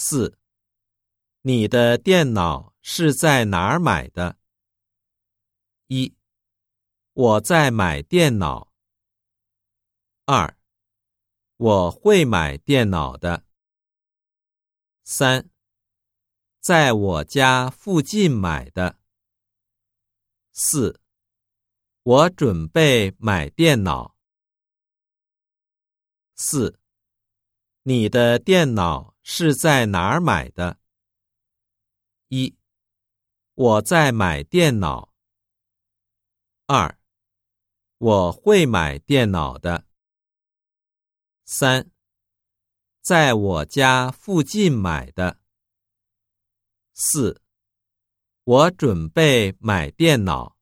四，你的电脑是在哪儿买的？一，我在买电脑。二，我会买电脑的。三，在我家附近买的。四，我准备买电脑。四，你的电脑。是在哪儿买的？一，我在买电脑。二，我会买电脑的。三，在我家附近买的。四，我准备买电脑。